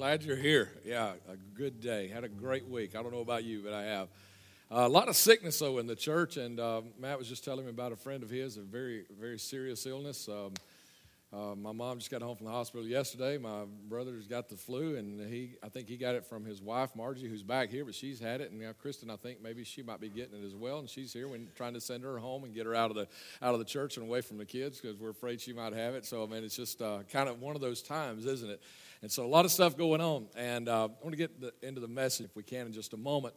glad you're here. Yeah, a good day. Had a great week. I don't know about you, but I have. Uh, a lot of sickness, though, in the church. And uh, Matt was just telling me about a friend of his, a very, very serious illness. Um, uh, my mom just got home from the hospital yesterday. My brother's got the flu, and he, I think he got it from his wife, Margie, who's back here, but she's had it. And now Kristen, I think maybe she might be getting it as well, and she's here. We're trying to send her home and get her out of the out of the church and away from the kids because we're afraid she might have it. So I mean, it's just uh, kind of one of those times, isn't it? And so a lot of stuff going on. And uh, I want to get the, into the message if we can in just a moment.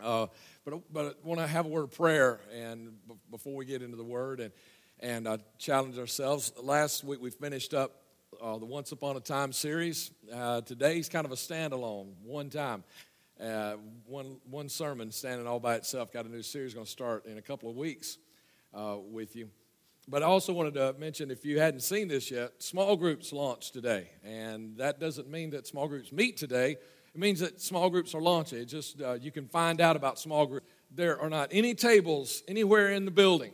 Uh, but, but I want to have a word of prayer and b- before we get into the word and, and uh, challenge ourselves. Last week we finished up uh, the Once Upon a Time series. Uh, today's kind of a standalone, one time. Uh, one, one sermon standing all by itself. Got a new series going to start in a couple of weeks uh, with you. But I also wanted to mention if you hadn't seen this yet, small groups launched today. And that doesn't mean that small groups meet today, it means that small groups are launching. It just, uh, you can find out about small groups. There are not any tables anywhere in the building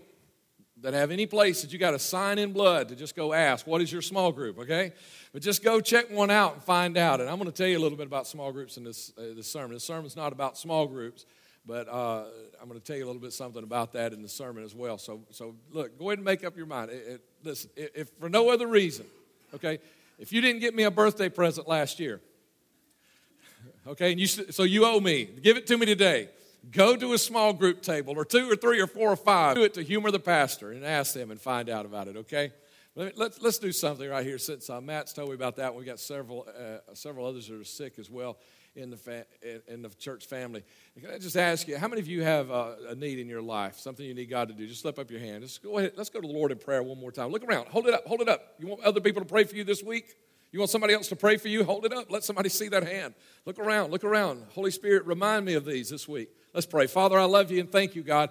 that have any place that you got to sign in blood to just go ask, what is your small group, okay? But just go check one out and find out. And I'm going to tell you a little bit about small groups in this, uh, this sermon. This sermon's not about small groups. But uh, I'm going to tell you a little bit something about that in the sermon as well. So, so look, go ahead and make up your mind. It, it, listen, if for no other reason, okay, if you didn't get me a birthday present last year, okay, and you, so you owe me, give it to me today. Go to a small group table or two or three or four or five. Do it to humor the pastor and ask them and find out about it, okay? Let's, let's do something right here since uh, Matt's told me about that. We've got several, uh, several others that are sick as well in the, fa- in the church family. Can I just ask you, how many of you have a, a, need in your life, something you need God to do? Just slip up your hand. Just go ahead. Let's go to the Lord in prayer one more time. Look around. Hold it up. Hold it up. You want other people to pray for you this week? You want somebody else to pray for you? Hold it up. Let somebody see that hand. Look around. Look around. Holy Spirit, remind me of these this week. Let's pray. Father, I love you and thank you, God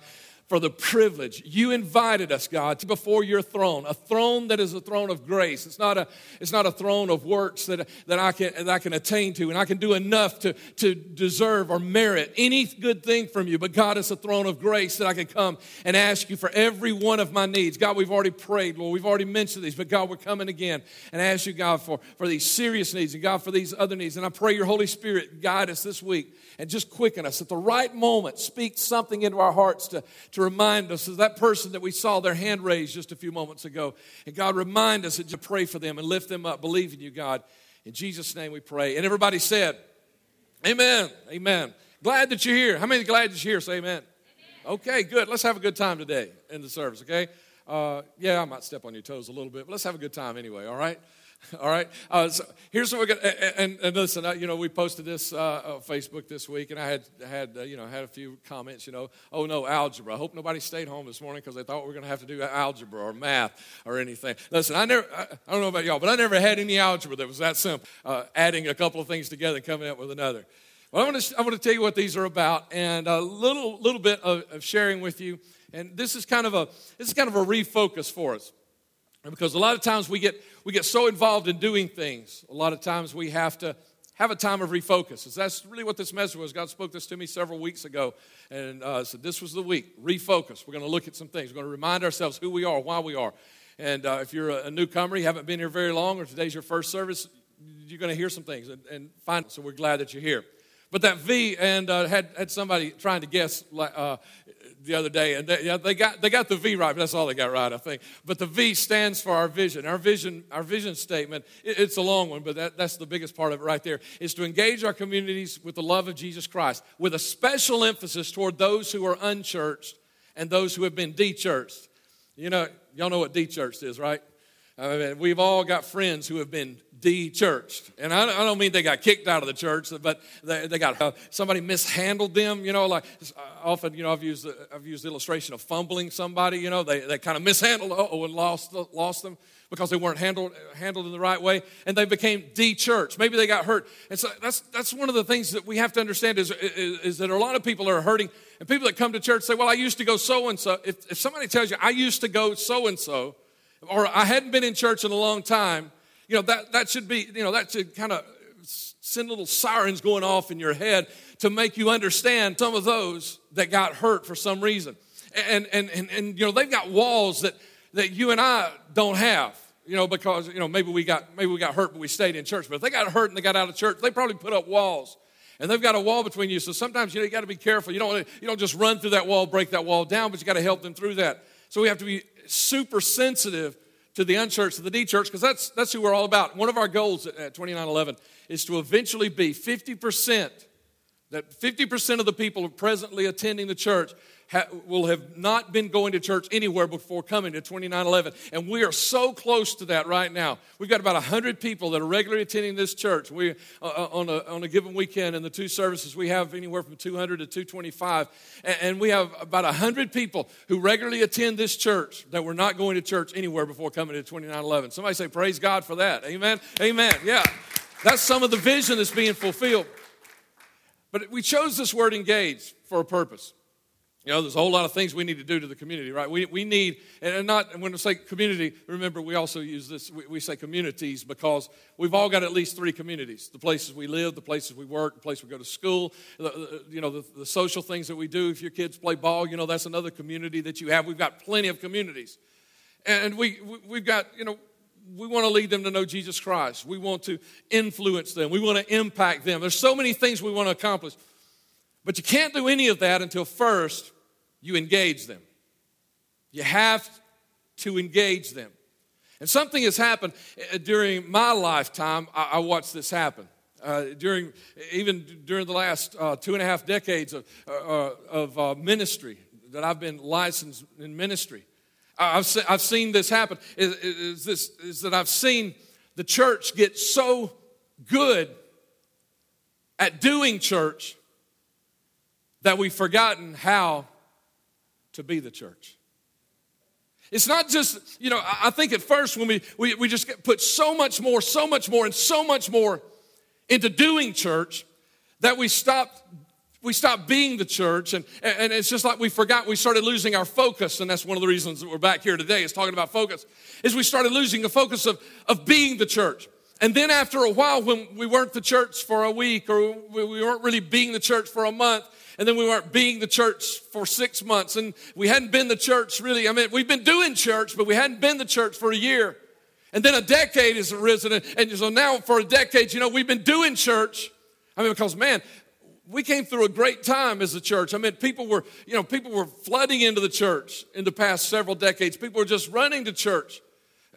for the privilege. You invited us, God, before your throne, a throne that is a throne of grace. It's not a, it's not a throne of works that, that, I can, that I can attain to, and I can do enough to, to deserve or merit any good thing from you. But God, it's a throne of grace that I can come and ask you for every one of my needs. God, we've already prayed, Lord. We've already mentioned these, but God, we're coming again and ask you, God, for, for these serious needs and God, for these other needs. And I pray your Holy Spirit guide us this week and just quicken us at the right moment. Speak something into our hearts to, to remind us of that person that we saw their hand raised just a few moments ago. And God, remind us to pray for them and lift them up, believe in you, God. In Jesus' name we pray. And everybody said, Amen. Amen. Glad that you're here. How many glad that you're here? Say amen. amen. Okay, good. Let's have a good time today in the service, okay? Uh, yeah, I might step on your toes a little bit, but let's have a good time anyway, all right? All right. Uh, so here's what we're going to, and, and listen, uh, you know, we posted this uh, on Facebook this week, and I had, had uh, you know, had a few comments, you know, oh no, algebra. I hope nobody stayed home this morning because they thought we were going to have to do algebra or math or anything. Listen, I never, I, I, don't know about y'all, but I never had any algebra that was that simple, uh, adding a couple of things together and coming up with another. Well, I want to, I want to tell you what these are about and a little, little bit of, of sharing with you. And this is kind of a, this is kind of a refocus for us. Because a lot of times we get, we get so involved in doing things, a lot of times we have to have a time of refocus. That's really what this message was. God spoke this to me several weeks ago and uh, said, This was the week, refocus. We're going to look at some things. We're going to remind ourselves who we are, why we are. And uh, if you're a newcomer, you haven't been here very long, or today's your first service, you're going to hear some things and, and find. So we're glad that you're here. But that V, and uh, had, had somebody trying to guess uh, the other day, and they, yeah, they, got, they got the V right, but that's all they got right, I think. But the V stands for our vision. Our vision, our vision statement, it, it's a long one, but that, that's the biggest part of it right there, is to engage our communities with the love of Jesus Christ, with a special emphasis toward those who are unchurched and those who have been de-churched. You know, y'all know what de-churched is, right? I mean, we've all got friends who have been de-churched. And I, don't mean they got kicked out of the church, but they, they got uh, somebody mishandled them. You know, like uh, often, you know, I've used I've used the illustration of fumbling somebody. You know, they, they kind of mishandled oh and lost lost them because they weren't handled handled in the right way, and they became de-churched. Maybe they got hurt, and so that's that's one of the things that we have to understand is is, is that a lot of people are hurting, and people that come to church say, "Well, I used to go so and so." If if somebody tells you, "I used to go so and so," or "I hadn't been in church in a long time," you know, that, that should be, you know, that should kind of send little sirens going off in your head to make you understand some of those that got hurt for some reason. And, and, and, and you know, they've got walls that, that you and I don't have. you know, because you know maybe we got maybe we got hurt, but we stayed in church. But if they got hurt and they got out of church, they probably put up walls, and they've got a wall between you. So sometimes you, know, you got to be careful. You don't you don't just run through that wall, break that wall down, but you got to help them through that. So we have to be super sensitive to the unchurched, to the de-church, because that's that's who we're all about. One of our goals at 2911 is to eventually be 50 percent. That 50% of the people presently attending the church ha- will have not been going to church anywhere before coming to 2911. And we are so close to that right now. We've got about 100 people that are regularly attending this church. We, uh, uh, on, a, on a given weekend in the two services, we have anywhere from 200 to 225. And, and we have about 100 people who regularly attend this church that were not going to church anywhere before coming to 2911. Somebody say, Praise God for that. Amen. Amen. Yeah. That's some of the vision that's being fulfilled. But we chose this word engage for a purpose. You know, there's a whole lot of things we need to do to the community, right? We, we need, and not, when we say community, remember we also use this, we, we, say communities because we've all got at least three communities the places we live, the places we work, the place we go to school, the, the, you know, the, the social things that we do. If your kids play ball, you know, that's another community that you have. We've got plenty of communities. And we, we, we've got, you know, we want to lead them to know Jesus Christ. We want to influence them. We want to impact them. There's so many things we want to accomplish. But you can't do any of that until first you engage them. You have to engage them. And something has happened uh, during my lifetime. I, watched this happen. Uh, during even during the last uh, two and a half decades of, uh, uh of uh, ministry that I've been licensed in ministry, I've, se- I've seen this happen. Is, is, this, is that I've seen the church get so good at doing church that we've forgotten how to be the church. It's not just, you know, I think at first when we, we, we just put so much more, so much more, and so much more into doing church that we stopped we stopped being the church. And, and it's just like we forgot we started losing our focus. And that's one of the reasons that we're back here today is talking about focus is we started losing the focus of, of being the church. And then after a while when we weren't the church for a week or we weren't really being the church for a month and then we weren't being the church for six months and we hadn't been the church really i mean we've been doing church but we hadn't been the church for a year and then a decade has arisen and, so now for a decade you know we've been doing church I mean, because man, we came through a great time as a church. I mean, people were, you know, people were flooding into the church in the past several decades. People were just running to church.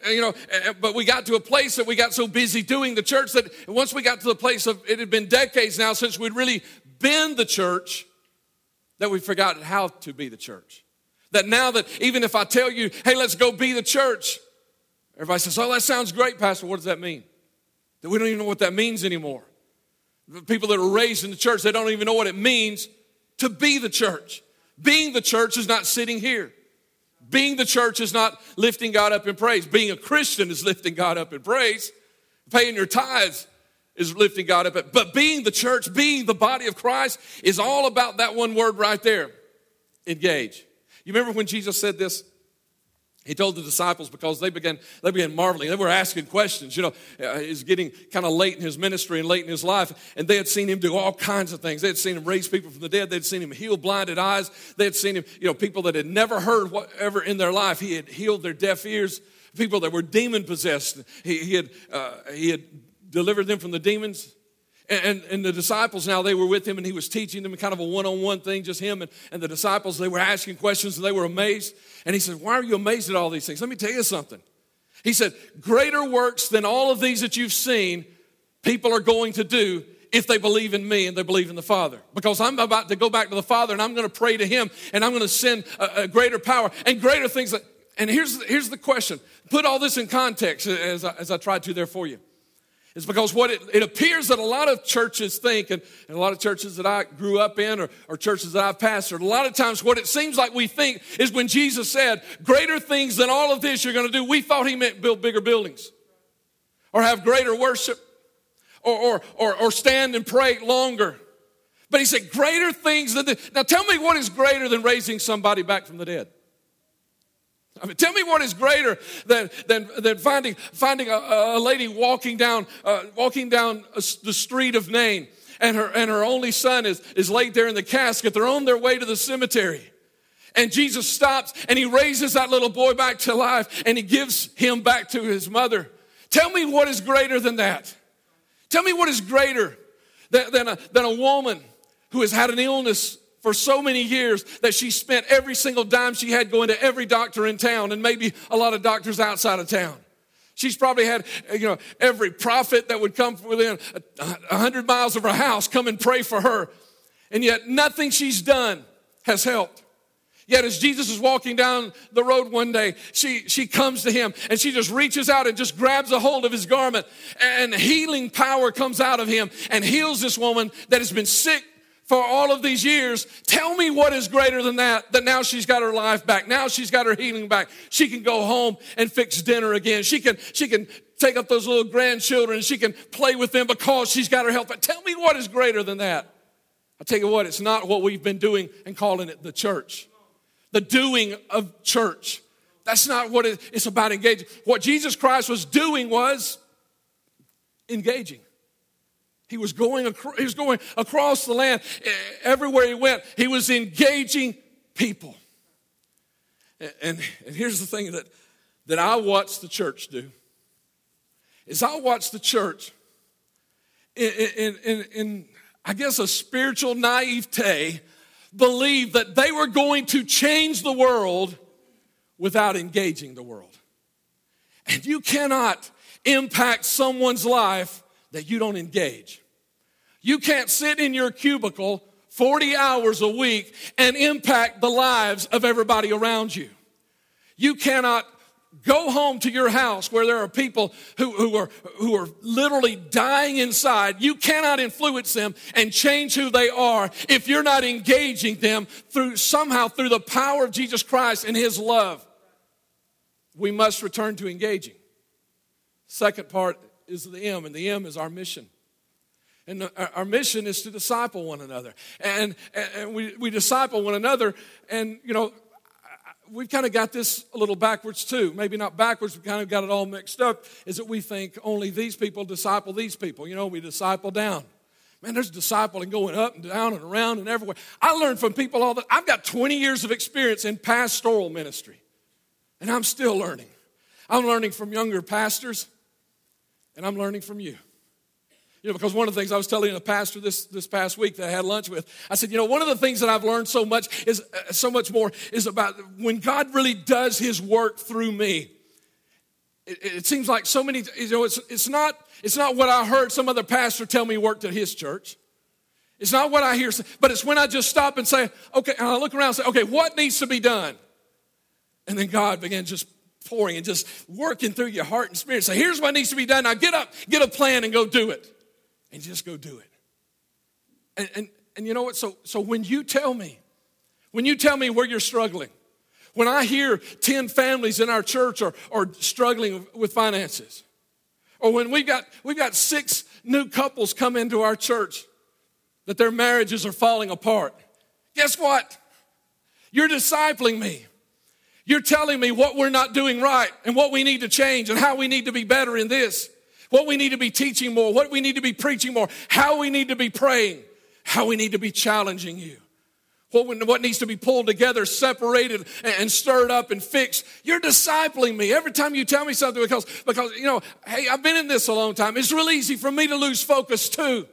You know, but we got to a place that we got so busy doing the church that once we got to the place of it had been decades now since we'd really been the church that we've forgotten how to be the church. That now that even if I tell you, hey, let's go be the church, everybody says, oh, that sounds great, Pastor. What does that mean? That we don't even know what that means anymore. People that are raised in the church, they don't even know what it means to be the church. Being the church is not sitting here. Being the church is not lifting God up in praise. Being a Christian is lifting God up in praise. Paying your tithes is lifting God up. But being the church, being the body of Christ is all about that one word right there engage. You remember when Jesus said this? He told the disciples because they began, they began marveling. They were asking questions. You know, uh, he's getting kind of late in his ministry and late in his life, and they had seen him do all kinds of things. They had seen him raise people from the dead. They'd seen him heal blinded eyes. They had seen him, you know, people that had never heard whatever in their life. He had healed their deaf ears. People that were demon possessed. He, he had, uh, he had delivered them from the demons. And, and, the disciples now, they were with him and he was teaching them kind of a one on one thing, just him and, and the disciples. They were asking questions and they were amazed. And he said, Why are you amazed at all these things? Let me tell you something. He said, Greater works than all of these that you've seen, people are going to do if they believe in me and they believe in the Father. Because I'm about to go back to the Father and I'm going to pray to him and I'm going to send a, a greater power and greater things. That, and here's, here's the question put all this in context as I, as I tried to there for you is because what it, it, appears that a lot of churches think, and, and, a lot of churches that I grew up in or, or churches that I've pastored, a lot of times what it seems like we think is when Jesus said, Greater things than all of this you're going to do, we thought he meant build bigger buildings or have greater worship or, or, or, or stand and pray longer. But he said, Greater things than this. Now tell me what is greater than raising somebody back from the dead? I mean, tell me what is greater than, than, than finding, finding a, a lady walking down, uh, walking down the street of Nain and her, and her only son is, is laid there in the casket. They're on their way to the cemetery. And Jesus stops and he raises that little boy back to life and he gives him back to his mother. Tell me what is greater than that. Tell me what is greater than, than, a, than a woman who has had an illness for so many years that she spent every single dime she had going to every doctor in town and maybe a lot of doctors outside of town. She's probably had, you know, every prophet that would come within a hundred miles of her house come and pray for her. And yet nothing she's done has helped. Yet as Jesus is walking down the road one day, she, she comes to him and she just reaches out and just grabs a hold of his garment and healing power comes out of him and heals this woman that has been sick for all of these years. Tell me what is greater than that, that now she's got her life back. Now she's got her healing back. She can go home and fix dinner again. She can, she can take up those little grandchildren she can play with them because she's got her health. But tell me what is greater than that. I'll tell you what, it's not what we've been doing and calling it the church. The doing of church. That's not what it, it's about engaging. What Jesus Christ was doing was engaging. He was going, across, he was going across the land. Everywhere he went, he was engaging people. And, and here's the thing that, that I watch the church do is I watch the church in, in, in, in I guess, a spiritual naivete believe that they were going to change the world without engaging the world. And you cannot impact someone's life that you don't engage. You can't sit in your cubicle 40 hours a week and impact the lives of everybody around you. You cannot go home to your house where there are people who, who, are, who are literally dying inside. You cannot influence them and change who they are if you're not engaging them through somehow through the power of Jesus Christ and His love. We must return to engaging. Second part is the M, and the M is our mission. And our mission is to disciple one another. And, and we, we disciple one another. And, you know, we've kind of got this a little backwards too. Maybe not backwards, we kind of got it all mixed up. Is that we think only these people disciple these people. You know, we disciple down. Man, there's discipling going up and down and around and everywhere. I learned from people all that. I've got 20 years of experience in pastoral ministry, and I'm still learning. I'm learning from younger pastors, and I'm learning from you. You know, because one of the things I was telling a pastor this, this past week that I had lunch with, I said, you know, one of the things that I've learned so much is uh, so much more is about when God really does his work through me. It, it seems like so many, you know, it's, it's, not, it's not what I heard some other pastor tell me worked at his church. It's not what I hear, but it's when I just stop and say, okay, and I look around and say, okay, what needs to be done? And then God began just pouring and just working through your heart and spirit. Say, here's what needs to be done. Now get up, get a plan and go do it and just go do it. And, and, and you know what? So, so when you tell me, when you tell me where you're struggling, when I hear 10 families in our church are, are struggling with finances, or when we've got, we've got six new couples come into our church that their marriages are falling apart, guess what? You're discipling me. You're telling me what we're not doing right and what we need to change and how we need to be better in this what we need to be teaching more, what we need to be preaching more, how we need to be praying, how we need to be challenging you. What, what needs to be pulled together, separated, and stirred up and fixed. You're discipling me every time you tell me something because, because, you know, hey, I've been in this a long time. It's real easy for me to lose focus too.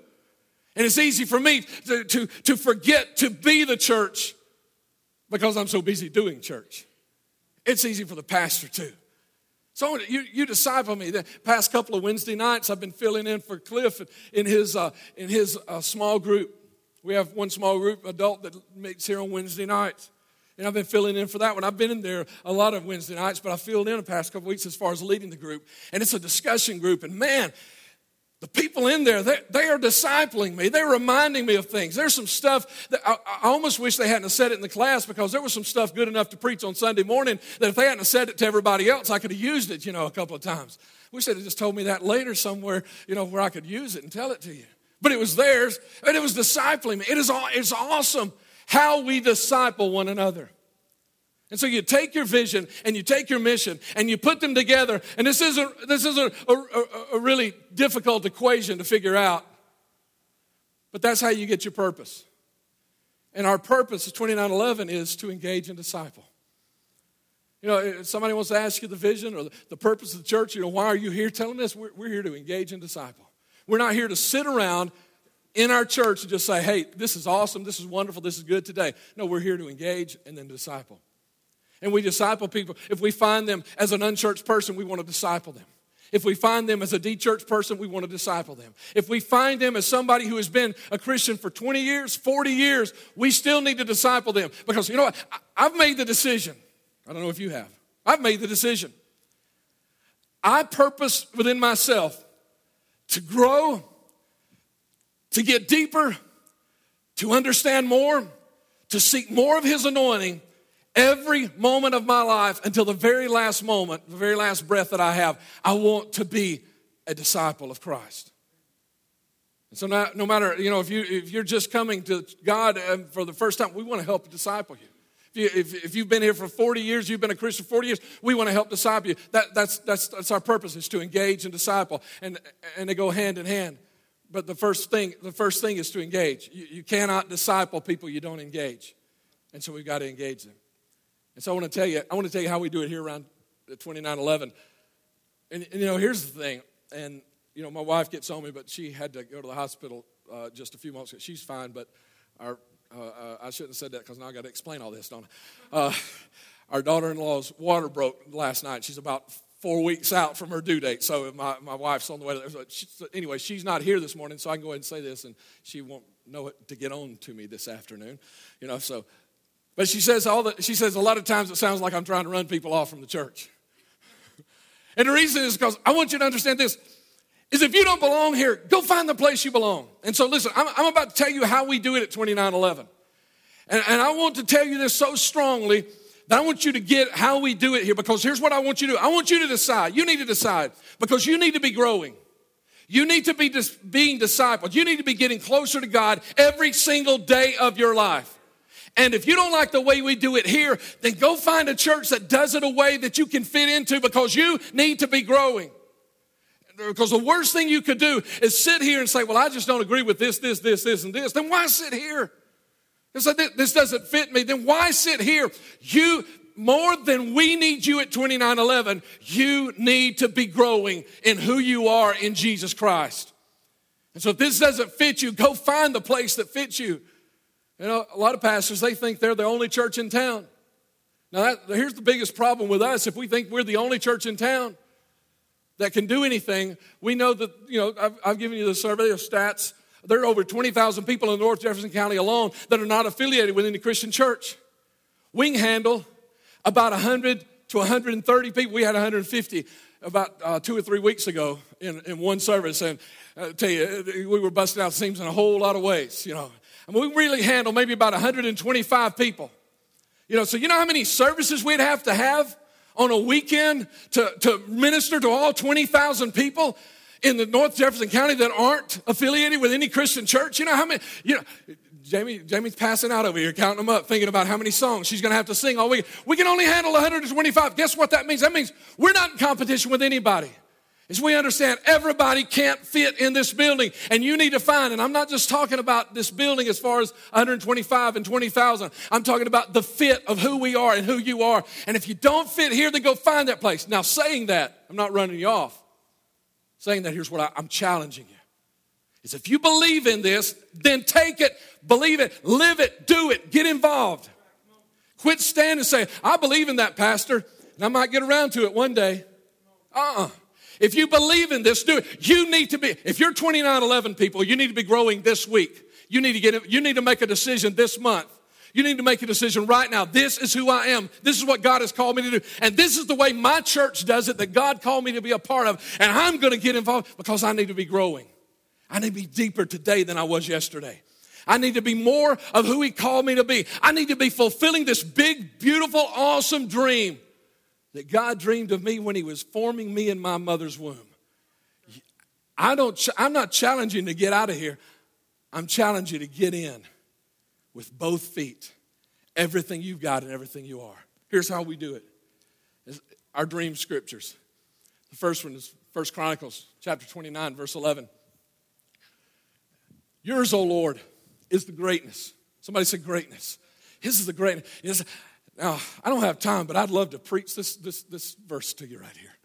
And it's easy for me to, to, to forget to be the church because I'm so busy doing church. It's easy for the pastor too. So you, you disciple me. The past couple of Wednesday nights, I've been filling in for Cliff in his, uh, in his uh, small group. We have one small group adult that meets here on Wednesday nights. And I've been filling in for that one. I've been in there a lot of Wednesday nights, but I filled in the past couple weeks as far as leading the group. And it's a discussion group. And man, the people in there, they, they, are discipling me. They're reminding me of things. There's some stuff that I, I, almost wish they hadn't said it in the class because there was some stuff good enough to preach on Sunday morning that if they hadn't said it to everybody else, I could have used it, you know, a couple of times. Wish they'd have just told me that later somewhere, you know, where I could use it and tell it to you. But it was theirs, and it was discipling me. It is it's awesome how we disciple one another. And so you take your vision and you take your mission and you put them together. And this isn't, this isn't a, a, a, really difficult equation to figure out. But that's how you get your purpose. And our purpose of 2911 is to engage and disciple. You know, if somebody wants to ask you the vision or the purpose of the church, you know, why are you here telling us? We're, we're here to engage and disciple. We're not here to sit around in our church and just say, hey, this is awesome, this is wonderful, this is good today. No, we're here to engage and then disciple. And we disciple people. If we find them as an unchurched person, we want to disciple them. If we find them as a de-church person, we want to disciple them. If we find them as somebody who has been a Christian for 20 years, 40 years, we still need to disciple them. Because you know what? I've made the decision. I don't know if you have. I've made the decision. I purpose within myself to grow, to get deeper, to understand more, to seek more of His anointing, every moment of my life until the very last moment, the very last breath that I have, I want to be a disciple of Christ. And so, no, no matter, you know, if, you, if you're just coming to God um, for the first time, we want to help disciple you. If, you, if, if you've been here for 40 years, you've been a Christian 40 years, we want to help disciple you. That, that's, that's, that's our purpose, is to engage and disciple. And, and they go hand in hand. But the first thing, the first thing is to engage. You, you cannot disciple people you don't engage. And so we've got to engage them. And so I want to tell you, I want to tell you how we do it here around 2911. And, and you know, here's the thing. And, you know, my wife gets on me, but she had to go to the hospital uh, just a few months ago. She's fine, but our, uh, uh, I shouldn't have said that because now I got to explain all this, don't I? Uh, our daughter in law's water broke last night. She's about four weeks out from her due date. So my, my wife's on the way to there. So anyway, she's not here this morning, so I can go ahead and say this, and she won't know it to get on to me this afternoon. You know, so but she says all the, she says a lot of times it sounds like I'm trying to run people off from the church. and the reason is because I want you to understand this is if you don't belong here, go find the place you belong. And so listen, I'm, I'm about to tell you how we do it at 2911. And, and I want to tell you this so strongly that I want you to get how we do it here because here's what I want you to do. I want you to decide. You need to decide because you need to be growing. You need to be dis- being discipled. You need to be getting closer to God every single day of your life. And if you don't like the way we do it here, then go find a church that does it a way that you can fit into because you need to be growing. Because the worst thing you could do is sit here and say, Well, I just don't agree with this, this, this, this, and this. Then why sit here? This doesn't fit me. Then why sit here? You, more than we need you at 2911, you need to be growing in who you are in Jesus Christ. And so if this doesn't fit you, go find the place that fits you. You know, a lot of pastors, they think they're the only church in town. Now, that, here's the biggest problem with us. If we think we're the only church in town that can do anything, we know that, you know, I've, I've given you the survey of stats. There are over 20,000 people in North Jefferson County alone that are not affiliated with any Christian church. Can handle about 100 to 130 people. We had 150 about uh, two or three weeks ago in, in one service. And I uh, tell you, we were busting out seams in a whole lot of ways, you know. And we really handle maybe about 125 people. You know, so you know how many services we'd have to have on a weekend to, to minister to all 20,000 people in the North Jefferson County that aren't affiliated with any Christian church? You know how many, you know, Jamie, Jamie's passing out over here, counting them up, thinking about how many songs she's going to have to sing all week. We can only handle 125. Guess what that means? That means we're not in competition with anybody is we understand everybody can't fit in this building and you need to find and i'm not just talking about this building as far as 125 and 20000 i'm talking about the fit of who we are and who you are. And if you don't fit here then go find that place. Now saying that i'm not running you off. Saying that here's what I, i'm challenging you. Is if you believe in this then take it believe it live it do it get involved. Quit standing and say i believe in that pastor and i might get around to it one day. Uh-uh if you believe in this, do it. You need to be, if you're 2911 people, you need to be growing this week. You need to get, you need to make a decision this month. You need to make a decision right now. This is who I am. This is what God has called me to do. And this is the way my church does it that God called me to be a part of. And I'm going to get involved because I need to be growing. I need to be deeper today than I was yesterday. I need to be more of who He called me to be. I need to be fulfilling this big, beautiful, awesome dream that God dreamed of me when He was forming me in my mother's womb. I don't, I'm not challenging to get out of here. I'm challenging you to get in with both feet, everything you've got and everything you are. Here's how we do it our dream scriptures. The first one is First Chronicles chapter 29, verse 11. Yours, O Lord, is the greatness Somebody said greatness. His is the greatness. Now, I don't have time, but I'd love to preach this, this, this verse to you right here.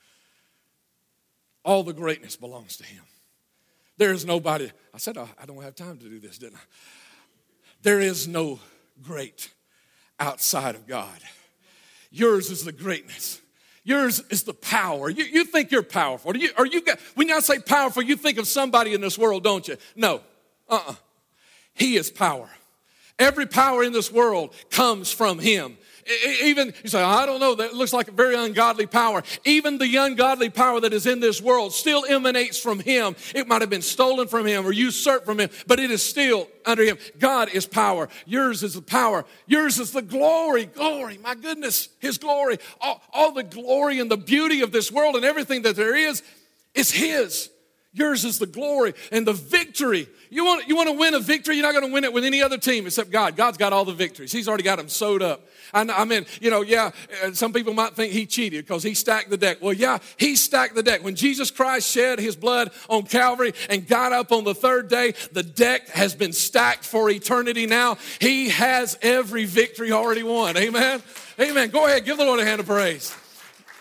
All the greatness belongs to Him. There is nobody. I said, oh, I don't have time to do this, didn't I? There is no great outside of God. Yours is the greatness. Yours is the power. You, you think you're powerful. You, are you, when I say powerful, you think of somebody in this world, don't you? No. Uh uh-uh. uh He is power. Every power in this world comes from Him. Even, you say, I don't know, that looks like a very ungodly power. Even the ungodly power that is in this world still emanates from Him. It might have been stolen from Him or usurped from Him, but it is still under Him. God is power. Yours is the power. Yours is the glory. Glory, my goodness, His glory. All, all the glory and the beauty of this world and everything that there is is His. Yours is the glory and the victory. You want, you want to win a victory? You're not going to win it with any other team except God. God's got all the victories. He's already got them sewed up. I, I mean, you know, yeah, some people might think he cheated because he stacked the deck. Well, yeah, he stacked the deck. When Jesus Christ shed his blood on Calvary and got up on the third day, the deck has been stacked for eternity now. He has every victory already won. Amen. Amen. Go ahead, give the Lord a hand of praise.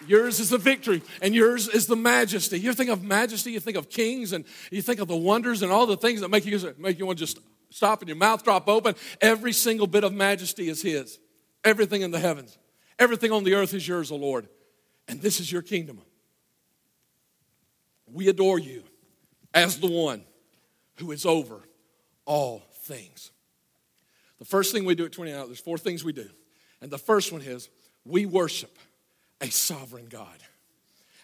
Yours is the victory, and yours is the majesty. You think of majesty, you think of kings, and you think of the wonders and all the things that make you, make you want to just stop and your mouth drop open. Every single bit of majesty is His. Everything in the heavens, everything on the earth is yours, O Lord. And this is your kingdom. We adore you as the one who is over all things. The first thing we do at 29, there's four things we do. And the first one is we worship a sovereign God.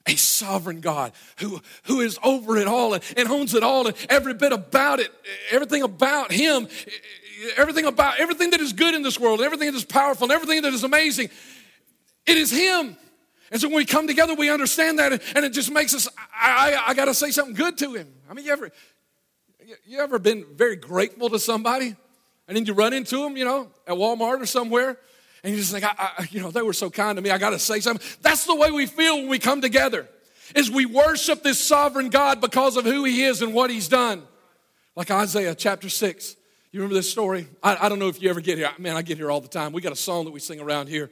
A sovereign God who, who is over it all and, and owns it all and every bit about it, everything about Him, everything about everything that is good in this world, everything that is powerful, and everything that is amazing, it is Him. And so when we come together, we understand that, and it just makes us. I, I, I got to say something good to Him. I mean, you ever, you ever been very grateful to somebody, and then you run into them, you know, at Walmart or somewhere, and you just think, I, I, you know, they were so kind to me. I got to say something. That's the way we feel when we come together. Is we worship this sovereign God because of who He is and what He's done. Like Isaiah chapter six. You remember this story? I, I don't know if you ever get here. Man, I get here all the time. We got a song that we sing around here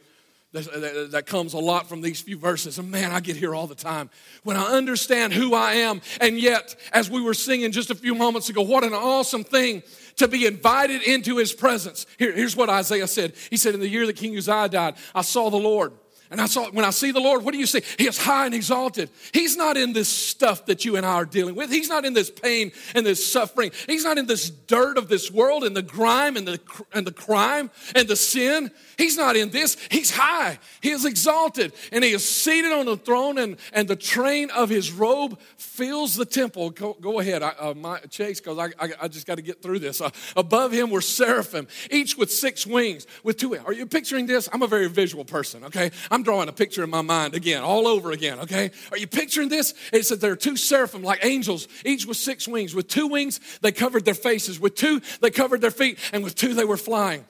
that, comes a lot from these few verses. And man, I get here all the time. When I understand who I am, and yet, as we were singing just a few moments ago, what an awesome thing to be invited into his presence. Here, here's what Isaiah said. He said, In the year that King Uzziah died, I saw the Lord. And I saw, when I see the Lord, what do you see? He is high and exalted. He's not in this stuff that you and I are dealing with. He's not in this pain and this suffering. He's not in this dirt of this world and the grime and the, and the crime and the sin. He's not in this. He's high. He is exalted. And he is seated on the throne, and, and the train of his robe fills the temple. Go, go ahead, I, uh, my, Chase, because I, I, I, just got to get through this. Uh, above him were seraphim, each with six wings, with two. Are you picturing this? I'm a very visual person, okay? Drawing a picture in my mind again, all over again, okay? Are you picturing this? It said there are two seraphim, like angels, each with six wings. With two wings, they covered their faces. With two, they covered their feet. And with two, they were flying.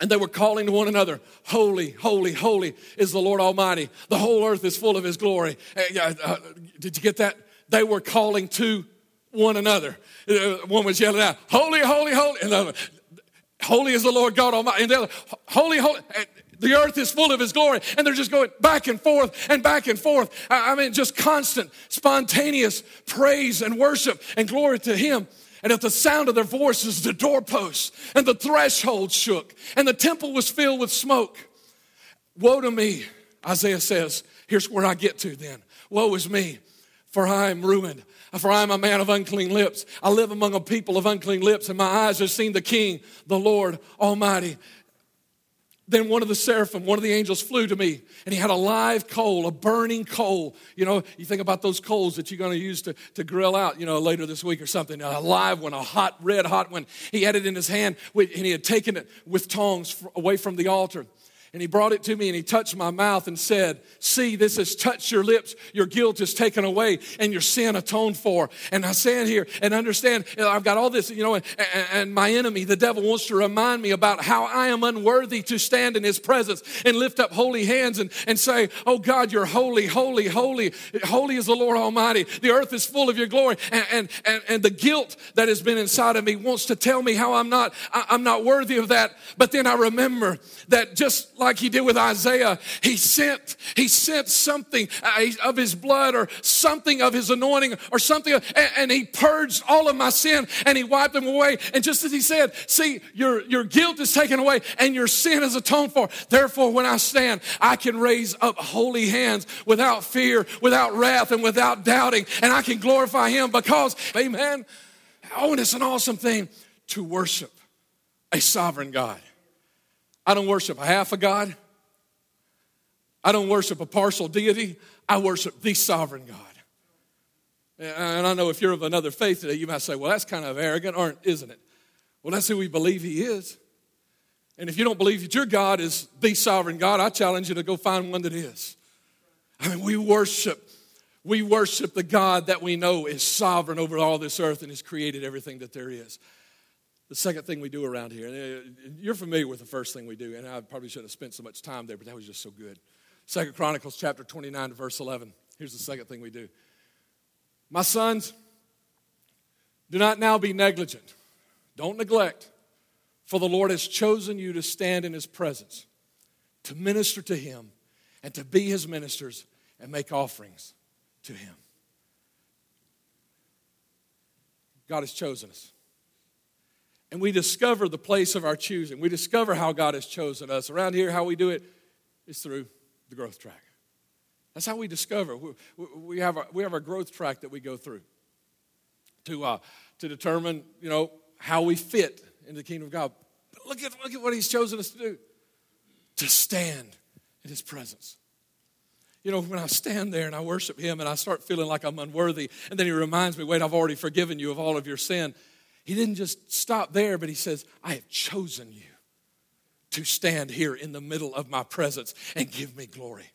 And they were calling to one another, Holy, holy, holy is the Lord Almighty. The whole earth is full of His glory. Uh, uh, did you get that? They were calling to one another. Uh, one was yelling out, Holy, holy, holy. And the other, Holy is the Lord God Almighty. And the other, Holy, holy. The earth is full of His glory. And they're just going back and forth and back and forth. I mean, just constant, spontaneous praise and worship and glory to Him. And at the sound of their voices, the doorposts and the threshold shook, and the temple was filled with smoke. Woe to me, Isaiah says. Here's where I get to then. Woe is me, for I am ruined. For I am a man of unclean lips. I live among a people of unclean lips, and my eyes have seen the King, the Lord Almighty. Then one of the seraphim, one of the angels flew to me, and he had a live coal, a burning coal. You know, you think about those coals that you're going to use to, to grill out, you know, later this week or something. A live one, a hot, red hot one. He had it in his hand, and he had taken it with tongs away from the altar. And he brought it to me and he touched my mouth and said, See, this has touched your lips. Your guilt is taken away and your sin atoned for. And I stand here and understand, you know, I've got all this, you know, and, and, my enemy, the devil, wants to remind me about how I am unworthy to stand in his presence and lift up holy hands and, and say, Oh God, you're holy, holy, holy. Holy is the Lord Almighty. The earth is full of your glory. And, and, and, and the guilt that has been inside of me wants to tell me how I'm not, I'm not worthy of that. But then I remember that just like he did with Isaiah, he sent, he sent something uh, of his blood or something of his anointing or something, and, and he purged all of my sin and he wiped them away. And just as he said, see, your, your guilt is taken away and your sin is atoned for. Therefore, when I stand, I can raise up holy hands without fear, without wrath, and without doubting, and I can glorify him because, amen. Oh, and it's an awesome thing to worship a sovereign God. I don't worship a half a God. I don't worship a partial deity. I worship the sovereign God. And I know if you're of another faith today, you might say, well, that's kind of arrogant, aren't, isn't it? Well, that's who we believe he is. And if you don't believe that your God is the sovereign God, I challenge you to go find one that is. I mean, we worship, we worship the God that we know is sovereign over all this earth and has created everything that there is the second thing we do around here. And uh, you're familiar with the first thing we do, and I probably shouldn't have spent so much time there, but that was just so good. Second Chronicles chapter 29 verse 11. Here's the second thing we do. My sons, do not now be negligent. Don't neglect, for the Lord has chosen you to stand in his presence, to minister to him, and to be his ministers and make offerings to him. God has chosen us and we discover the place of our choosing. We discover how God has chosen us. Around here, how we do it is through the growth track. That's how we discover. We have our, we have our growth track that we go through to, uh, to determine, you know, how we fit in the kingdom of God. But look at, look at what he's chosen us to do. To stand in his presence. You know, when I stand there and I worship him and I start feeling like I'm unworthy, and then he reminds me, wait, I've already forgiven you of all of your sin. He didn't just stop there, but he says, I have chosen you to stand here in the middle of my presence and give me glory.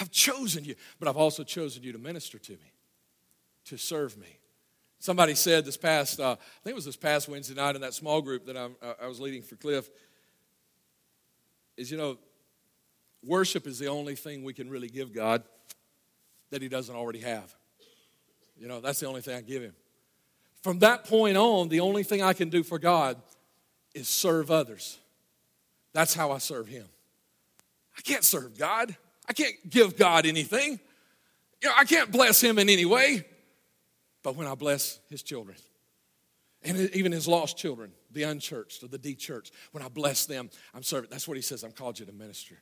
I've chosen you, but I've also chosen you to minister to me, to serve me. Somebody said this past, uh, I think it was this past Wednesday night in that small group that I'm, uh, I was leading for Cliff, is you know, worship is the only thing we can really give God that He doesn't already have. You know, that's the only thing I give Him. From that point on, the only thing I can do for God is serve others. That's how I serve Him. I can't serve God. I can't give God anything. You know, I can't bless Him in any way. But when I bless His children, and even His lost children, the unchurched or the de-churched, when I bless them, I'm serving. That's what He says. I'm called you to minister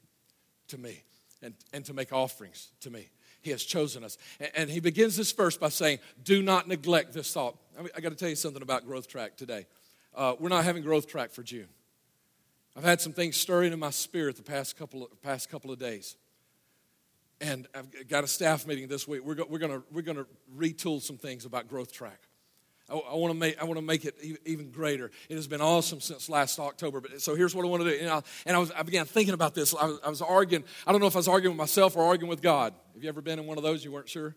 to me and, and to make offerings to me. He has chosen us. And he begins this verse by saying, Do not neglect this thought. I, mean, I got to tell you something about Growth Track today. Uh, we're not having Growth Track for June. I've had some things stirring in my spirit the past couple of, past couple of days. And I've got a staff meeting this week. We're, go, we're going we're gonna retool some things about Growth Track. I, I want to make I want to make it even greater. It has been awesome since last October. But so here's what I want to do. And I, and I was I began thinking about this. I was, I was arguing. I don't know if I was arguing with myself or arguing with God. Have you ever been in one of those? You weren't sure.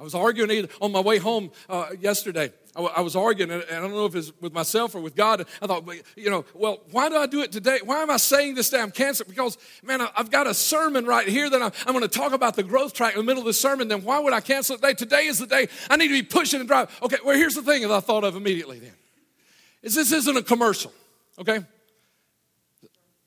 I was arguing on my way home uh, yesterday. I, was arguing, and I don't know if it's with myself or with God. I thought, you know, well, why do I do it today? Why am I saying this today? I'm cancer because, man, I've got a sermon right here that I'm, I'm going to talk about the growth track in the middle of the sermon. Then why would I cancel it today? Today is the day I need to be pushing and driving. Okay, well, here's the thing that I thought of immediately then is this isn't a commercial, okay?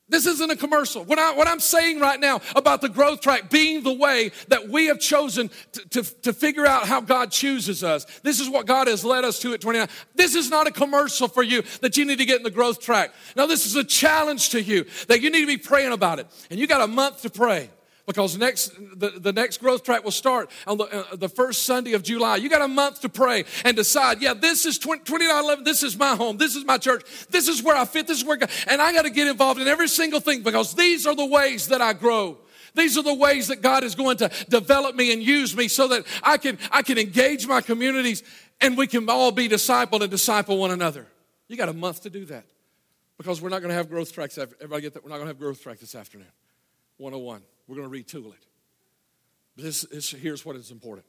This isn't a commercial. What, I, I'm saying right now about the growth track being the way that we have chosen to, to, to figure out how God chooses us. This is what God has led us to at 29. This is not a commercial for you that you need to get in the growth track. Now, this is a challenge to you that you need to be praying about it. And you got a month to pray because next the, the next growth track will start on the, uh, the first sunday of july you got a month to pray and decide yeah this is 20, 2911 this is my home this is my church this is where i fit this is where God, and i got to get involved in every single thing because these are the ways that i grow these are the ways that god is going to develop me and use me so that i can i can engage my communities and we can all be discipled and disciple one another you got a month to do that Because we're not going to have growth tracks. Everybody get that? We're not going to have growth track this afternoon. 101. We're going to retool it. But this, this here's what is important.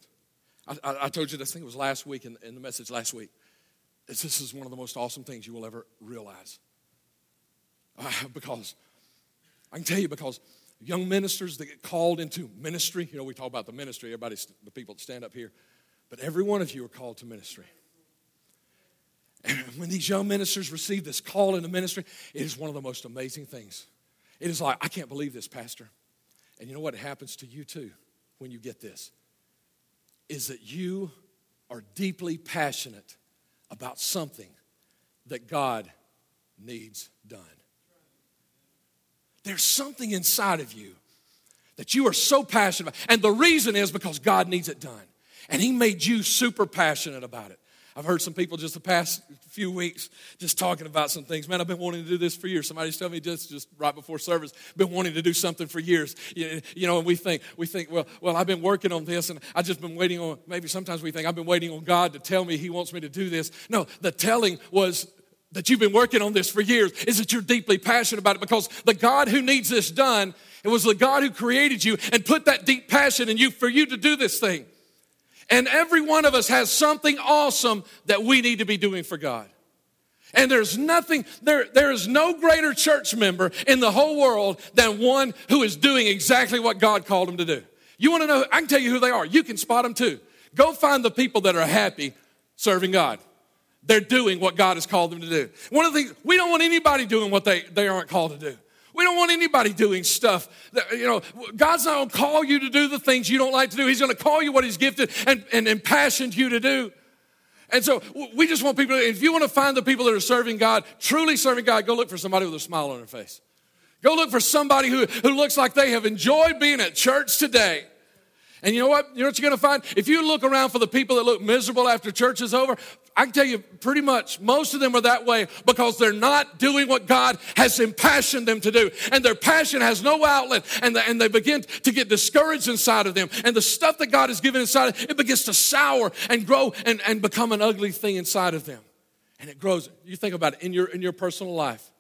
I, I, I, told you this thing was last week in, in the message last week. It's, this is one of the most awesome things you will ever realize. Uh, because I can tell you, because young ministers that get called into ministry, you know, we talk about the ministry, everybody, the people that stand up here, but every one of you are called to ministry. And when these young ministers receive this call into ministry, it is one of the most amazing things. It is like, I can't believe this, Pastor. And you know what happens to you too when you get this? Is that you are deeply passionate about something that God needs done. There's something inside of you that you are so passionate about. And the reason is because God needs it done. And He made you super passionate about it. I've heard some people just the past few weeks just talking about some things. Man, I've been wanting to do this for years. Somebody's telling me just, just right before service, been wanting to do something for years. You, you know, and we think, we think, well, well, I've been working on this and I've just been waiting on, maybe sometimes we think I've been waiting on God to tell me He wants me to do this. No, the telling was that you've been working on this for years is that you're deeply passionate about it because the God who needs this done, it was the God who created you and put that deep passion in you for you to do this thing. And every one of us has something awesome that we need to be doing for God. And there's nothing, there, there is no greater church member in the whole world than one who is doing exactly what God called him to do. You want to know, I can tell you who they are. You can spot them too. Go find the people that are happy serving God. They're doing what God has called them to do. One of the things, we don't want anybody doing what they, they aren't called to do. We don't want anybody doing stuff that, you know, God's not going to call you to do the things you don't like to do. He's going to call you what He's gifted and, and impassioned you to do. And so we just want people, if you want to find the people that are serving God, truly serving God, go look for somebody with a smile on their face. Go look for somebody who, who looks like they have enjoyed being at church today. And you know what? You know what you're going to find? If you look around for the people that look miserable after church is over, I can tell you pretty much most of them are that way because they're not doing what God has impassioned them to do. And their passion has no outlet and, the, and they begin to get discouraged inside of them. And the stuff that God has given inside, of it begins to sour and grow and, and become an ugly thing inside of them. And it grows. You think about it in your, in your personal life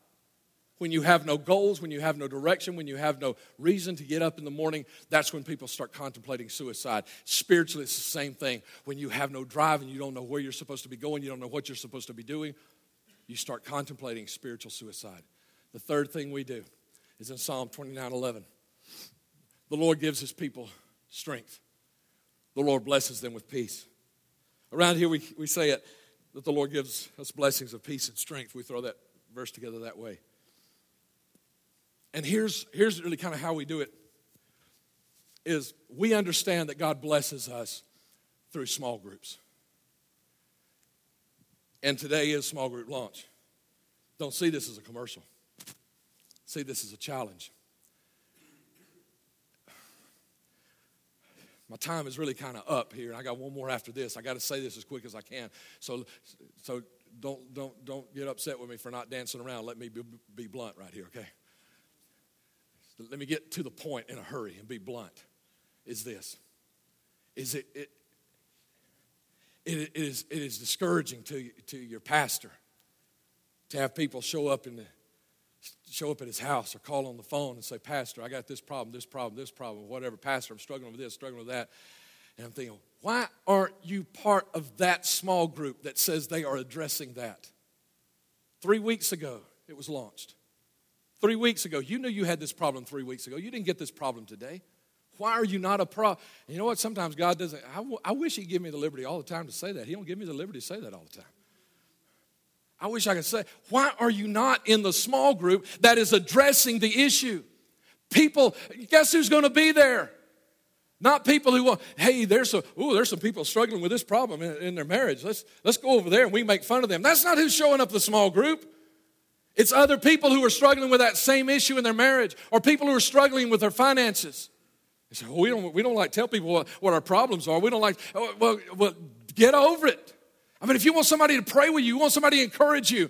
when you have no goals, when you have no direction, when you have no reason to get up in the morning, that's when people start contemplating suicide. Spiritually, it's the same thing. When you have no drive and you don't know where you're supposed to be going, you don't know what you're supposed to be doing, you start contemplating spiritual suicide. The third thing we do is in Psalm 29 11. The Lord gives his people strength, the Lord blesses them with peace. Around here, we, we say it that the Lord gives us blessings of peace and strength. We throw that verse together that way. And here's, here's really kind of how we do it is we understand that God blesses us through small groups. And today is small group launch. Don't see this as a commercial. See this as a challenge. My time is really kind of up here, and I got one more after this. I got to say this as quick as I can. So, so don't, don't, don't get upset with me for not dancing around. Let me be, be blunt right here, okay? Let me get to the point in a hurry and be blunt, is this. Is it, it, it, is, it is discouraging to, to your pastor to have people show up in the, show up at his house or call on the phone and say, Pastor, I got this problem, this problem, this problem, whatever. Pastor, I'm struggling with this, struggling with that. And I'm thinking, why aren't you part of that small group that says they are addressing that? Three weeks ago, it was launched. Three weeks ago, you knew you had this problem three weeks ago. You didn't get this problem today. Why are you not a pro? You know what? Sometimes God doesn't. I, w- I wish He'd give me the liberty all the time to say that. He don't give me the liberty to say that all the time. I wish I could say, why are you not in the small group that is addressing the issue? People, guess who's going to be there? Not people who want, hey, there's some, ooh, there's some people struggling with this problem in, in their marriage. Let's, let's go over there and we make fun of them. That's not who's showing up the small group. It's other people who are struggling with that same issue in their marriage or people who are struggling with their finances. They say, well, we don't, we don't like tell people what, what our problems are. We don't like, oh, well, well, get over it. I mean, if you want somebody to pray with you, you want somebody to encourage you.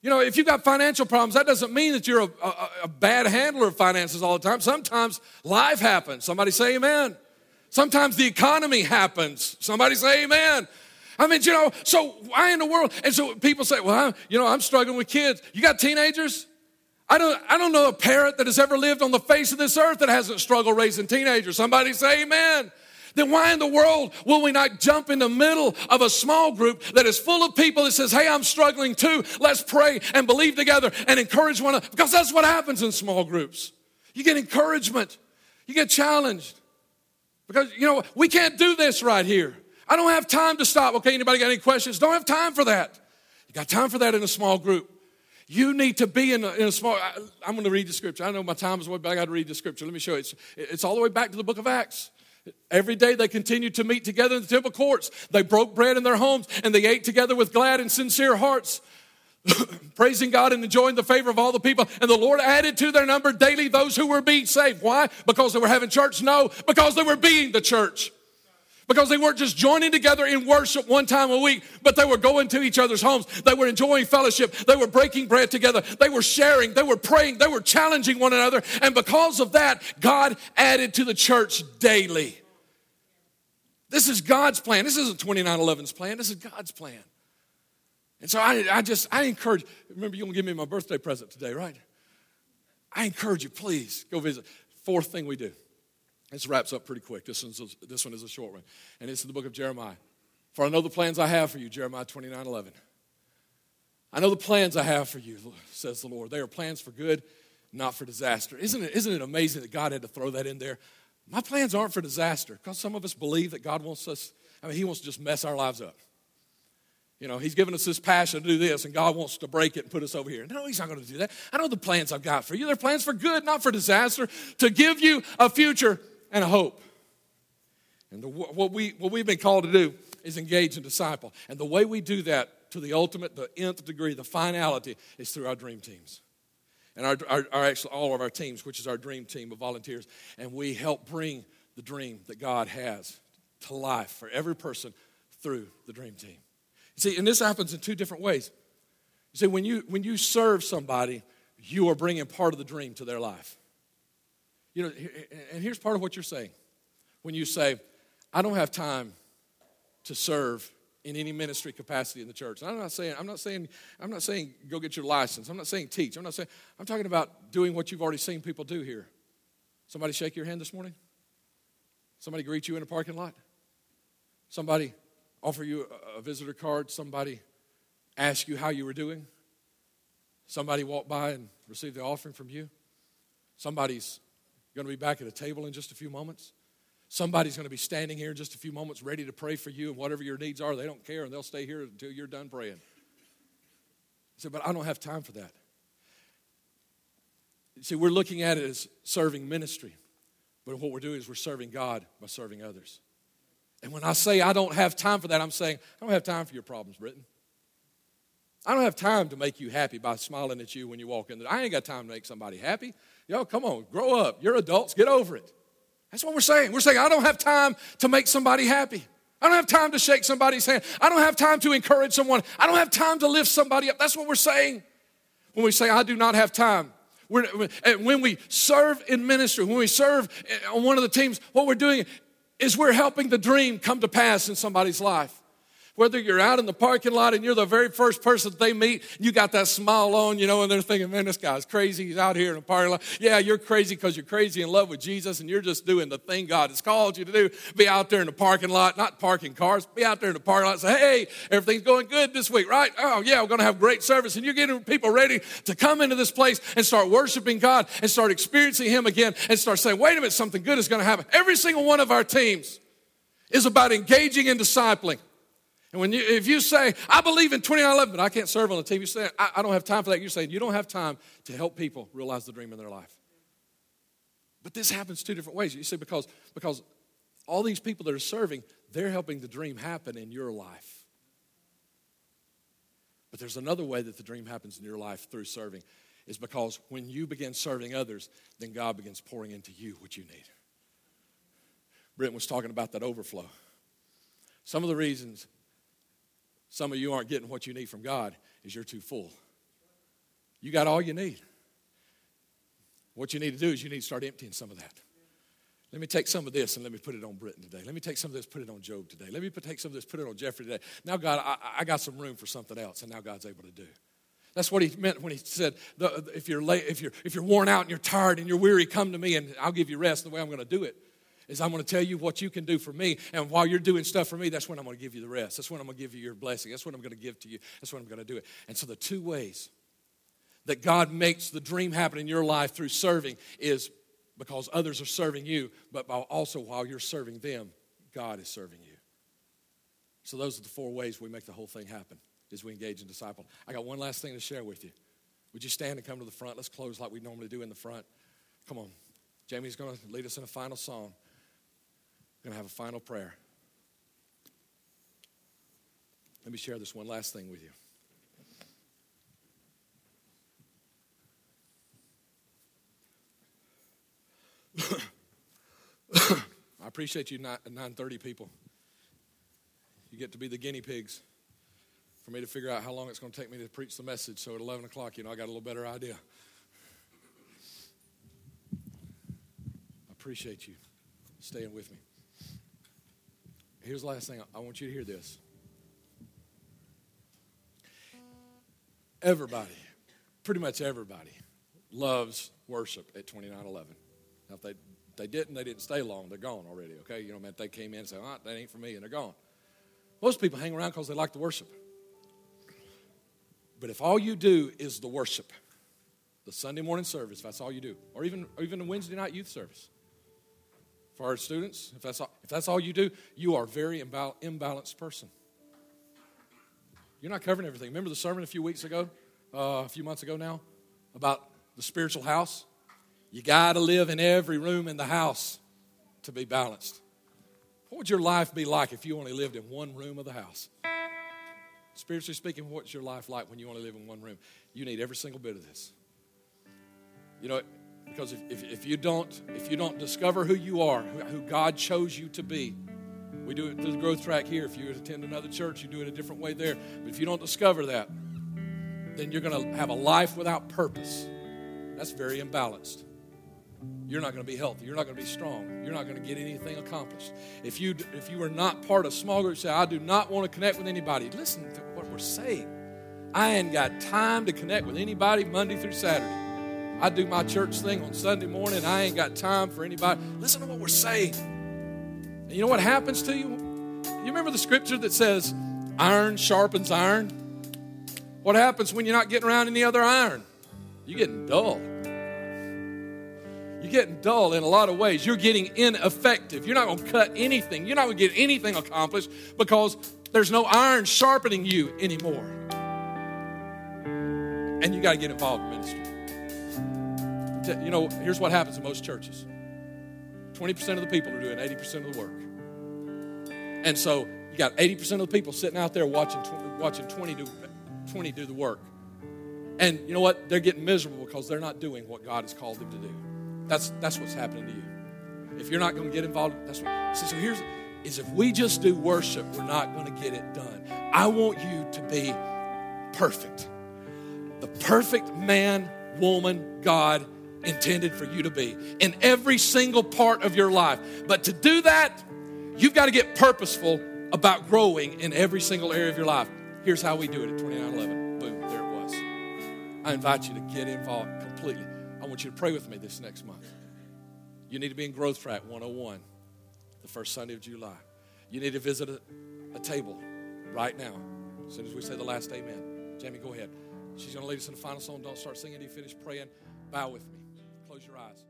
You know, if you've got financial problems, that doesn't mean that you're a, a, a bad handler of finances all the time. Sometimes life happens. Somebody say amen. Sometimes the economy happens. Somebody say amen. I mean, you know, so why in the world? And so people say, well, I'm, you know, I'm struggling with kids. You got teenagers? I don't, I don't know a parent that has ever lived on the face of this earth that hasn't struggled raising teenagers. Somebody say amen. Then why in the world will we not jump in the middle of a small group that is full of people that says, hey, I'm struggling too. Let's pray and believe together and encourage one another. Because that's what happens in small groups. You get encouragement. You get challenged. Because, you know, we can't do this right here. I don't have time to stop. Okay, anybody got any questions? Don't have time for that. You got time for that in a small group. You need to be in a, in a small. I, am going to read the scripture. I know my time is away, but I got to read the scripture. Let me show you. It's, it's all the way back to the book of Acts. Every day they continued to meet together in the temple courts. They broke bread in their homes and they ate together with glad and sincere hearts, praising God and enjoying the favor of all the people. And the Lord added to their number daily those who were being saved. Why? Because they were having church? No, because they were being the church because they weren't just joining together in worship one time a week, but they were going to each other's homes. They were enjoying fellowship. They were breaking bread together. They were sharing. They were praying. They were challenging one another. And because of that, God added to the church daily. This is God's plan. This isn't 2911's plan. This is God's plan. And so I, I just, I encourage, remember you're going to give me my birthday present today, right? I encourage you, please go visit. Fourth thing we do. This wraps up pretty quick. This, one's a, this one is a short one. And it's in the book of Jeremiah. For I know the plans I have for you, Jeremiah 29 11. I know the plans I have for you, says the Lord. They are plans for good, not for disaster. Isn't it, isn't it amazing that God had to throw that in there? My plans aren't for disaster because some of us believe that God wants us, I mean, He wants to just mess our lives up. You know, He's given us this passion to do this, and God wants to break it and put us over here. No, He's not going to do that. I know the plans I've got for you. They're plans for good, not for disaster, to give you a future and a hope. And the, what, we, what we've been called to do is engage and disciple. And the way we do that to the ultimate, the nth degree, the finality, is through our dream teams. And our, our, our actually, all of our teams, which is our dream team of volunteers. And we help bring the dream that God has to life for every person through the dream team. You See, and this happens in two different ways. You see, when you, when you serve somebody, you are bringing part of the dream to their life. You know, and here's part of what you're saying. When you say, I don't have time to serve in any ministry capacity in the church. And I'm not saying, I'm not saying, I'm not saying go get your license. I'm not saying teach. I'm not saying, I'm talking about doing what you've already seen people do here. Somebody shake your hand this morning? Somebody greet you in a parking lot? Somebody offer you a visitor card? Somebody ask you how you were doing? Somebody walk by and receive the offering from you? Somebody's going to be back at a table in just a few moments. Somebody's going to be standing here in just a few moments ready to pray for you, and whatever your needs are, they don't care, and they'll stay here until you're done praying. I said, But I don't have time for that. See, we're looking at it as serving ministry, but what we're doing is we're serving God by serving others. And when I say I don't have time for that, I'm saying I don't have time for your problems, Britton. I don't have time to make you happy by smiling at you when you walk in there. I ain't got time to make somebody happy. Yo, come on, grow up. You're adults, get over it. That's what we're saying. We're saying, I don't have time to make somebody happy. I don't have time to shake somebody's hand. I don't have time to encourage someone. I don't have time to lift somebody up. That's what we're saying when we say, I do not have time. We're, when we serve in ministry, when we serve eh, on one of the teams, what we're doing is we're helping the dream come to pass in somebody's life. Whether you're out in the parking lot and you're the very first person they meet, you got that smile on, you know, and they're thinking, man, this guy's crazy. He's out here in the parking lot. Yeah, you're crazy because you're crazy in love with Jesus and you're just doing the thing God has called you to do. Be out there in the parking lot, not parking cars, be out there in the parking lot and say, hey, everything's going good this week, right? Oh, yeah, we're going to have great service. And you're getting people ready to come into this place and start worshiping God and start experiencing Him again and start saying, wait a minute, something good is going to happen. Every single one of our teams is about engaging in discipling. And when you, if you say, I believe in 2911, but I can't serve on the you say, I, I don't have time for that. You're saying you don't have time to help people realize the dream in their life. But this happens two different ways. You see, because, because all these people that are serving, they're helping the dream happen in your life. But there's another way that the dream happens in your life through serving, is because when you begin serving others, then God begins pouring into you what you need. Brent was talking about that overflow. Some of the reasons some of you aren't getting what you need from God is you're too full. You got all you need. What you need to do is you need to start emptying some of that. Let me take some of this and let me put it on Britton today. Let me take some of this, put it on Job today. Let me take some of this, put it on Jeffrey today. Now, God, I, I got some room for something else, and now God's able to do. That's what he meant when he said, if you're, late, if, you're, if you're worn out and you're tired and you're weary, come to me and I'll give you rest. The way I'm going to do it is I'm going to tell you what you can do for me. And while you're doing stuff for me, that's when I'm going to give you the rest. That's when I'm going to give you your blessing. That's what I'm going to give to you. That's when I'm going to do it. And so the two ways that God makes the dream happen in your life through serving is because others are serving you, but also while you're serving them, God is serving you. So those are the four ways we make the whole thing happen as we engage in disciple. I got one last thing to share with you. Would you stand and come to the front? Let's close like we normally do in the front. Come on. Jamie's going to lead us in a final song. Going to have a final prayer. Let me share this one last thing with you. I appreciate you, 930 people. You get to be the guinea pigs for me to figure out how long it's going to take me to preach the message. So at 11 o'clock, you know, I got a little better idea. I appreciate you staying with me. Here's the last thing I want you to hear this. Everybody, pretty much everybody, loves worship at 2911. Now, if they, they didn't, they didn't stay long. They're gone already, okay? You know, man, they came in and said, oh, that ain't for me, and they're gone. Most people hang around because they like the worship. But if all you do is the worship, the Sunday morning service, if that's all you do, or even, or even the Wednesday night youth service, for our students, if that's all, if that's all you do, you are a very imbal- imbalanced person. You're not covering everything. Remember the sermon a few weeks ago, uh, a few months ago now, about the spiritual house? You got to live in every room in the house to be balanced. What would your life be like if you only lived in one room of the house? Spiritually speaking, what's your life like when you only live in one room? You need every single bit of this. You know, because if, if, if, you don't if you don't discover who you are, who God chose you to be, we do it through the growth track here. If you attend another church, you do it a different way there. But if you don't discover that, then you're going to have a life without purpose. That's very imbalanced you're not going to be healthy. You're not going to be strong. You're not going to get anything accomplished. If you if you are not part of small group, say I do not want to connect with anybody. Listen to what we're saying. I ain't got time to connect with anybody Monday through Saturday. I do my church thing on Sunday morning. I ain't got time for anybody. Listen to what we're saying. And you know what happens to you? You remember the scripture that says, "Iron sharpens iron." What happens when you're not getting around any other iron? You're getting dull. You're getting dull in a lot of ways. You're getting ineffective. You're not going to cut anything. You're not going to get anything accomplished because there's no iron sharpening you anymore. And you got to get involved in ministry. You know, here's what happens in most churches 20% of the people are doing 80% of the work. And so you got 80% of the people sitting out there watching, watching 20 do, 20 do the work. And you know what? They're getting miserable because they're not doing what God has called them to do. That's, that's what's happening to you. If you're not going to get involved, that's what. So, so here's is if we just do worship, we're not going to get it done. I want you to be perfect. The perfect man, woman, God intended for you to be in every single part of your life. But to do that, you've got to get purposeful about growing in every single area of your life. Here's how we do it at 2911. Boom, there it was. I invite you to get involved completely I want you to pray with me this next month. You need to be in Growth Track 101 the first Sunday of July. You need to visit a, a table right now. As soon as we say the last amen. Jamie, go ahead. She's going to lead us in the final song. Don't start singing. Do you finish praying? Bow with me. Close your eyes.